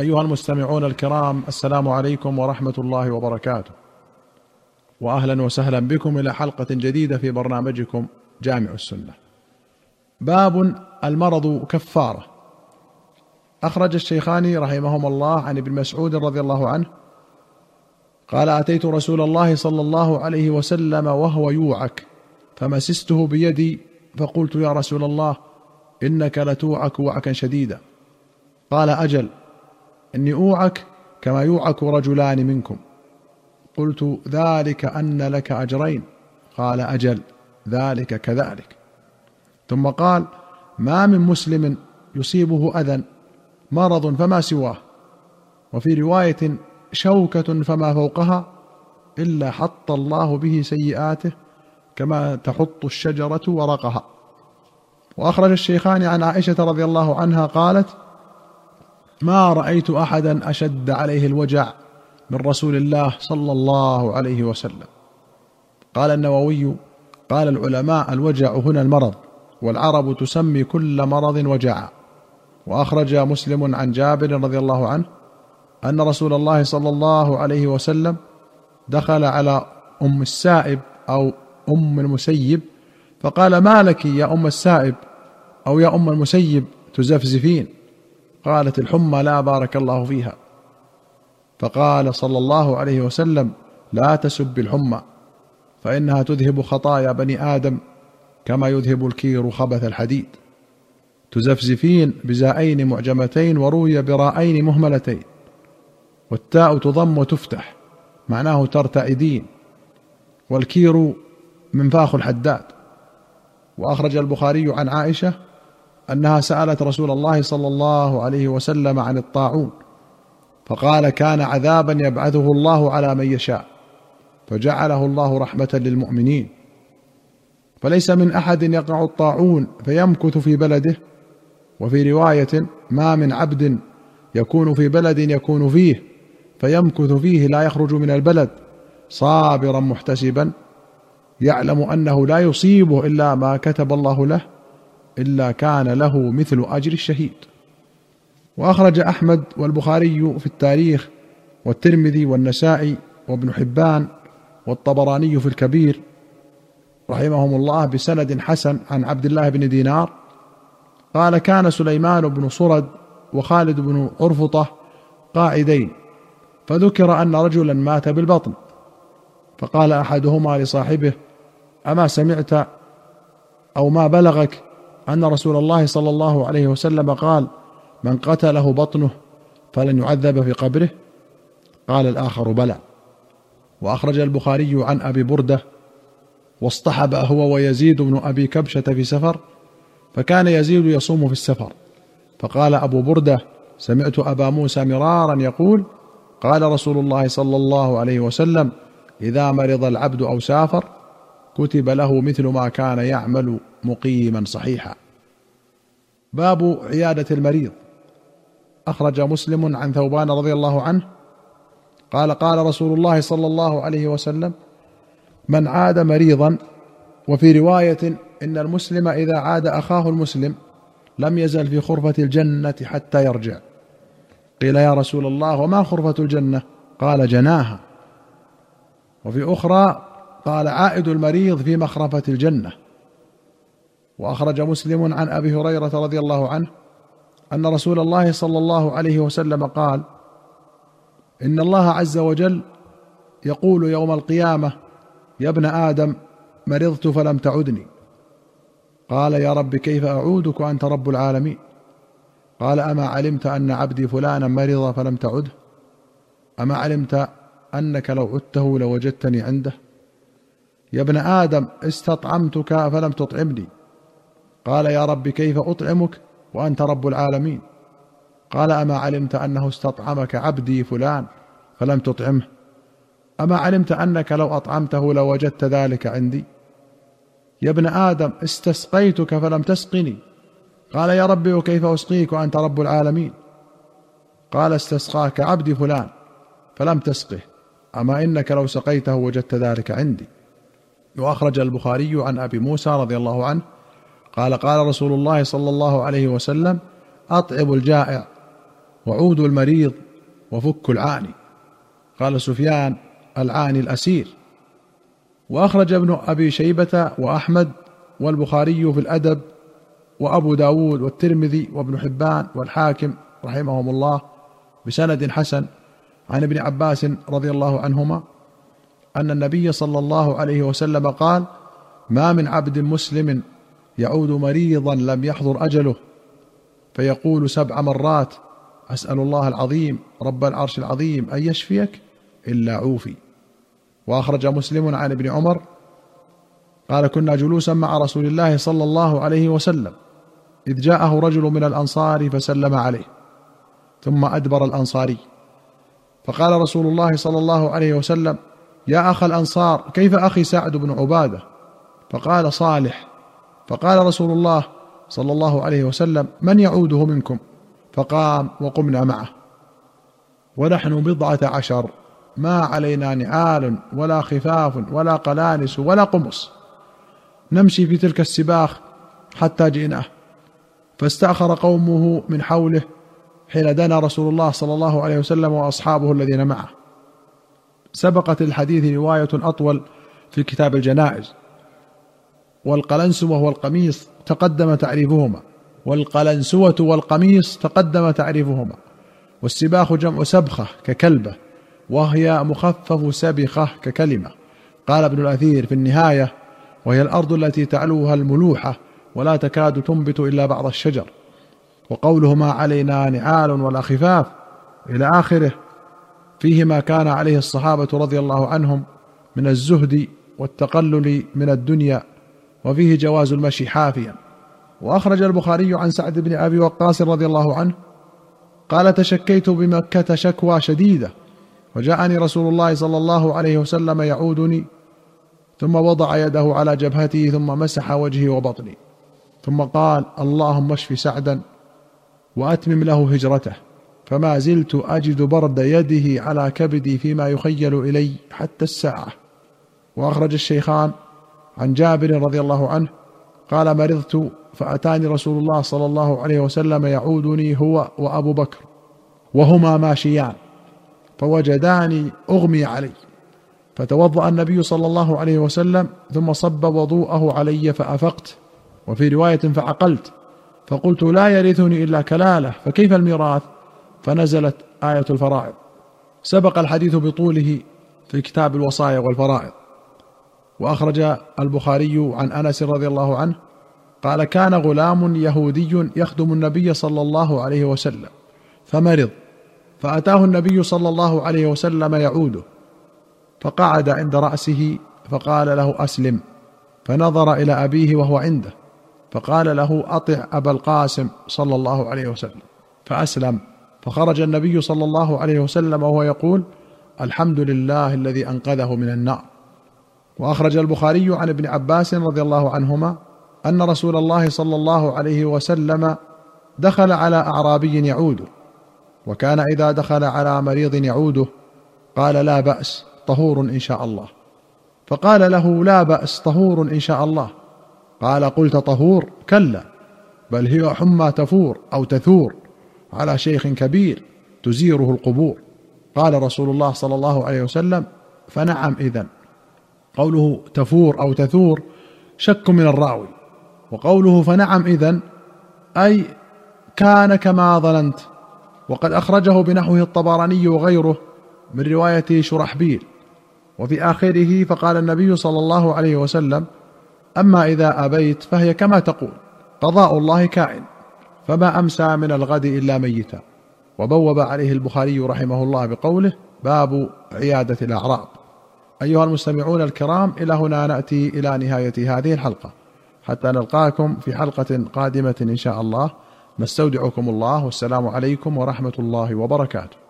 أيها المستمعون الكرام السلام عليكم ورحمة الله وبركاته. واهلا وسهلا بكم إلى حلقة جديدة في برنامجكم جامع السنة. باب المرض كفارة. أخرج الشيخان رحمهما الله عن ابن مسعود رضي الله عنه قال أتيت رسول الله صلى الله عليه وسلم وهو يوعك فمسسته بيدي فقلت يا رسول الله إنك لتوعك وعكا شديدا. قال أجل. إني أوعك كما يوعك رجلان منكم. قلت ذلك أن لك أجرين. قال أجل ذلك كذلك. ثم قال ما من مسلم يصيبه أذى مرض فما سواه. وفي رواية شوكة فما فوقها إلا حط الله به سيئاته كما تحط الشجرة ورقها. وأخرج الشيخان عن عائشة رضي الله عنها قالت ما رأيت أحدا أشد عليه الوجع من رسول الله صلى الله عليه وسلم. قال النووي قال العلماء الوجع هنا المرض والعرب تسمي كل مرض وجعا وأخرج مسلم عن جابر رضي الله عنه أن رسول الله صلى الله عليه وسلم دخل على أم السائب أو أم المسيب فقال ما لك يا أم السائب أو يا أم المسيب تزفزفين؟ قالت الحمى لا بارك الله فيها. فقال صلى الله عليه وسلم لا تسب الحمى فإنها تذهب خطايا بني آدم كما يذهب الكير خبث الحديد. تزفزفين بزائين معجمتين وروي براءين مهملتين والتاء تضم وتفتح معناه ترتعدين والكير منفاخ الحداد. وأخرج البخاري عن عائشة أنها سألت رسول الله صلى الله عليه وسلم عن الطاعون فقال كان عذابا يبعثه الله على من يشاء فجعله الله رحمة للمؤمنين. فليس من أحد يقع الطاعون فيمكث في بلده وفي رواية ما من عبد يكون في بلد يكون فيه فيمكث فيه لا يخرج من البلد صابرا محتسبا يعلم أنه لا يصيبه إلا ما كتب الله له إلا كان له مثل أجر الشهيد. وأخرج أحمد والبخاري في التاريخ والترمذي والنسائي وابن حبان والطبراني في الكبير رحمهم الله بسند حسن عن عبد الله بن دينار. قال كان سليمان بن صرد وخالد بن عرفطه قاعدين فذكر أن رجلا مات بالبطن. فقال أحدهما لصاحبه أما سمعت أو ما بلغك؟ أن رسول الله صلى الله عليه وسلم قال من قتله بطنه فلن يعذب في قبره؟ قال الآخر بلى. وأخرج البخاري عن أبي بردة واصطحب هو ويزيد بن أبي كبشة في سفر فكان يزيد يصوم في السفر. فقال أبو بردة سمعت أبا موسى مرارا يقول قال رسول الله صلى الله عليه وسلم إذا مرض العبد أو سافر كتب له مثل ما كان يعمل مقيما صحيحا. باب عيادة المريض. أخرج مسلم عن ثوبان رضي الله عنه. قال قال رسول الله صلى الله عليه وسلم من عاد مريضا وفي رواية إن المسلم إذا عاد أخاه المسلم لم يزل في خرفة الجنة حتى يرجع. قيل يا رسول الله وما خرفة الجنة؟ قال جناها. وفي أخرى قال عائد المريض في مخرفة الجنة. وأخرج مسلم عن أبي هريرة رضي الله عنه أن رسول الله صلى الله عليه وسلم قال إن الله عز وجل يقول يوم القيامة يا ابن آدم مرضت فلم تعدني. قال يا رب كيف أعودك وأنت رب العالمين؟ قال أما علمت أن عبدي فلانا مرض فلم تعده؟ أما علمت أنك لو عدته لوجدتني عنده؟ يا ابن آدم استطعمتك فلم تطعمني؟ قال يا رب كيف أطعمك؟ وأنت رب العالمين. قال أما علمت أنه استطعمك عبدي فلان فلم تطعمه؟ أما علمت أنك لو أطعمته لوجدت ذلك عندي؟ يا ابن آدم استسقيتك فلم تسقني؟ قال يا ربي وكيف أسقيك وأنت رب العالمين؟ قال استسقاك عبدي فلان فلم تسقه أما إنك لو سقيته وجدت ذلك عندي. وأخرج البخاري عن أبي موسى رضي الله عنه قال قال رسول الله صلى الله عليه وسلم اطعب الجائع وعود المريض وفك العاني. قال سفيان العاني الأسير. وأخرج ابن أبي شيبة وأحمد والبخاري في الأدب وأبو داود والترمذي وابن حبان والحاكم رحمهم الله بسند حسن عن ابن عباس رضي الله عنهما. أن النبي صلى الله عليه وسلم قال ما من عبد مسلم يعود مريضا لم يحضر أجله. فيقول سبع مرات أسأل الله العظيم رب العرش العظيم أن يشفيك إلا عوفي وأخرج مسلم عن ابن عمر قال كنا جلوسا مع رسول الله صلى الله عليه وسلم إذ جاءه رجل من الأنصار فسلم عليه ثم أدبر الأنصاري. فقال رسول الله صلى الله عليه وسلم يا أخ الأنصار كيف أخي سعد بن عبادة؟ فقال صالح فقال رسول الله صلى الله عليه وسلم من يعوده منكم؟ فقام وقمنا معه. ونحن بضعة عشر ما علينا نعال ولا خفاف ولا قلانس ولا قمص. نمشي في تلك السباخ حتى جئناه. فاستأخر قومه من حوله حين دنا رسول الله صلى الله عليه وسلم وأصحابه الذين معه. سبقت الحديث رواية أطول في كتاب الجنائز. والقلنسوه والقميص تقدم تعريفهما. والقلنسوة والقميص تقدم تعريفهما. والسباخ جمع سبخة ككلبة وهي مخفف سبخة ككلمة. قال ابن الأثير في النهاية وهي الأرض التي تعلوها الملوحة ولا تكاد تنبت إلا بعض الشجر. وقوله ما علينا نعال ولا خفاف إلى آخره. فيه ما كان عليه الصحابة رضي الله عنهم من الزهد والتقلل من الدنيا وفيه جواز المشي حافيا. وأخرج البخاري عن سعد بن أبي وقاص رضي الله عنه قال تشكيت بمكة شكوى شديدة وجاءني رسول الله صلى الله عليه وسلم يعودني ثم وضع يده على جبهتي ثم مسح وجهي وبطني ثم قال اللهم اشف سعدا وأتمم له هجرته. فما زلت أجد برد يده على كبدي فيما يخيل إلي حتى الساعة. وأخرج الشيخان عن جابر رضي الله عنه قال مرضت فأتاني رسول الله صلى الله عليه وسلم يعودني هو وأبو بكر وهما ماشيان فوجداني أغمي علي فتوضأ النبي صلى الله عليه وسلم ثم صب وضوءه علي فأفقت وفي رواية فعقلت فقلت لا يرثني إلا كلالة فكيف الميراث؟ فنزلت آية الفرائض. سبق الحديث بطوله في كتاب الوصايا والفرائض. وأخرج البخاري عن أنس رضي الله عنه قال كان غلام يهودي يخدم النبي صلى الله عليه وسلم فمرض فأتاه النبي صلى الله عليه وسلم يعوده فقعد عند رأسه فقال له أسلم. فنظر إلى أبيه وهو عنده فقال له أطع أبا القاسم صلى الله عليه وسلم. فأسلم. فخرج النبي صلى الله عليه وسلم وهو يقول الحمد لله الذي أنقذه من النار. وأخرج البخاري عن ابن عباس رضي الله عنهما أن رسول الله صلى الله عليه وسلم دخل على أعرابي يعوده وكان إذا دخل على مريض يعوده قال لا بأس طهور إن شاء الله. فقال له لا بأس طهور إن شاء الله. قال قلت طهور كلا بل هي حمى تفور أو تثور. على شيخ كبير تزيره القبور. قال رسول الله صلى الله عليه وسلم فنعم إذن. قوله تفور أو تثور شك من الراوي. وقوله فنعم إذن أي كان كما ظننت وقد أخرجه بنحوه الطبراني وغيره من رواية شرحبيل. وفي آخره فقال النبي صلى الله عليه وسلم أما إذا أبيت فهي كما تقول قضاء الله كائن. فما أمسى من الغد إلا ميتا. وبوب عليه البخاري رحمه الله بقوله باب عيادة الأعراب. أيها المستمعون الكرام إلى هنا نأتي إلى نهاية هذه الحلقة. حتى نلقاكم في حلقة قادمة إن شاء الله. نستودعكم الله والسلام عليكم ورحمة الله وبركاته.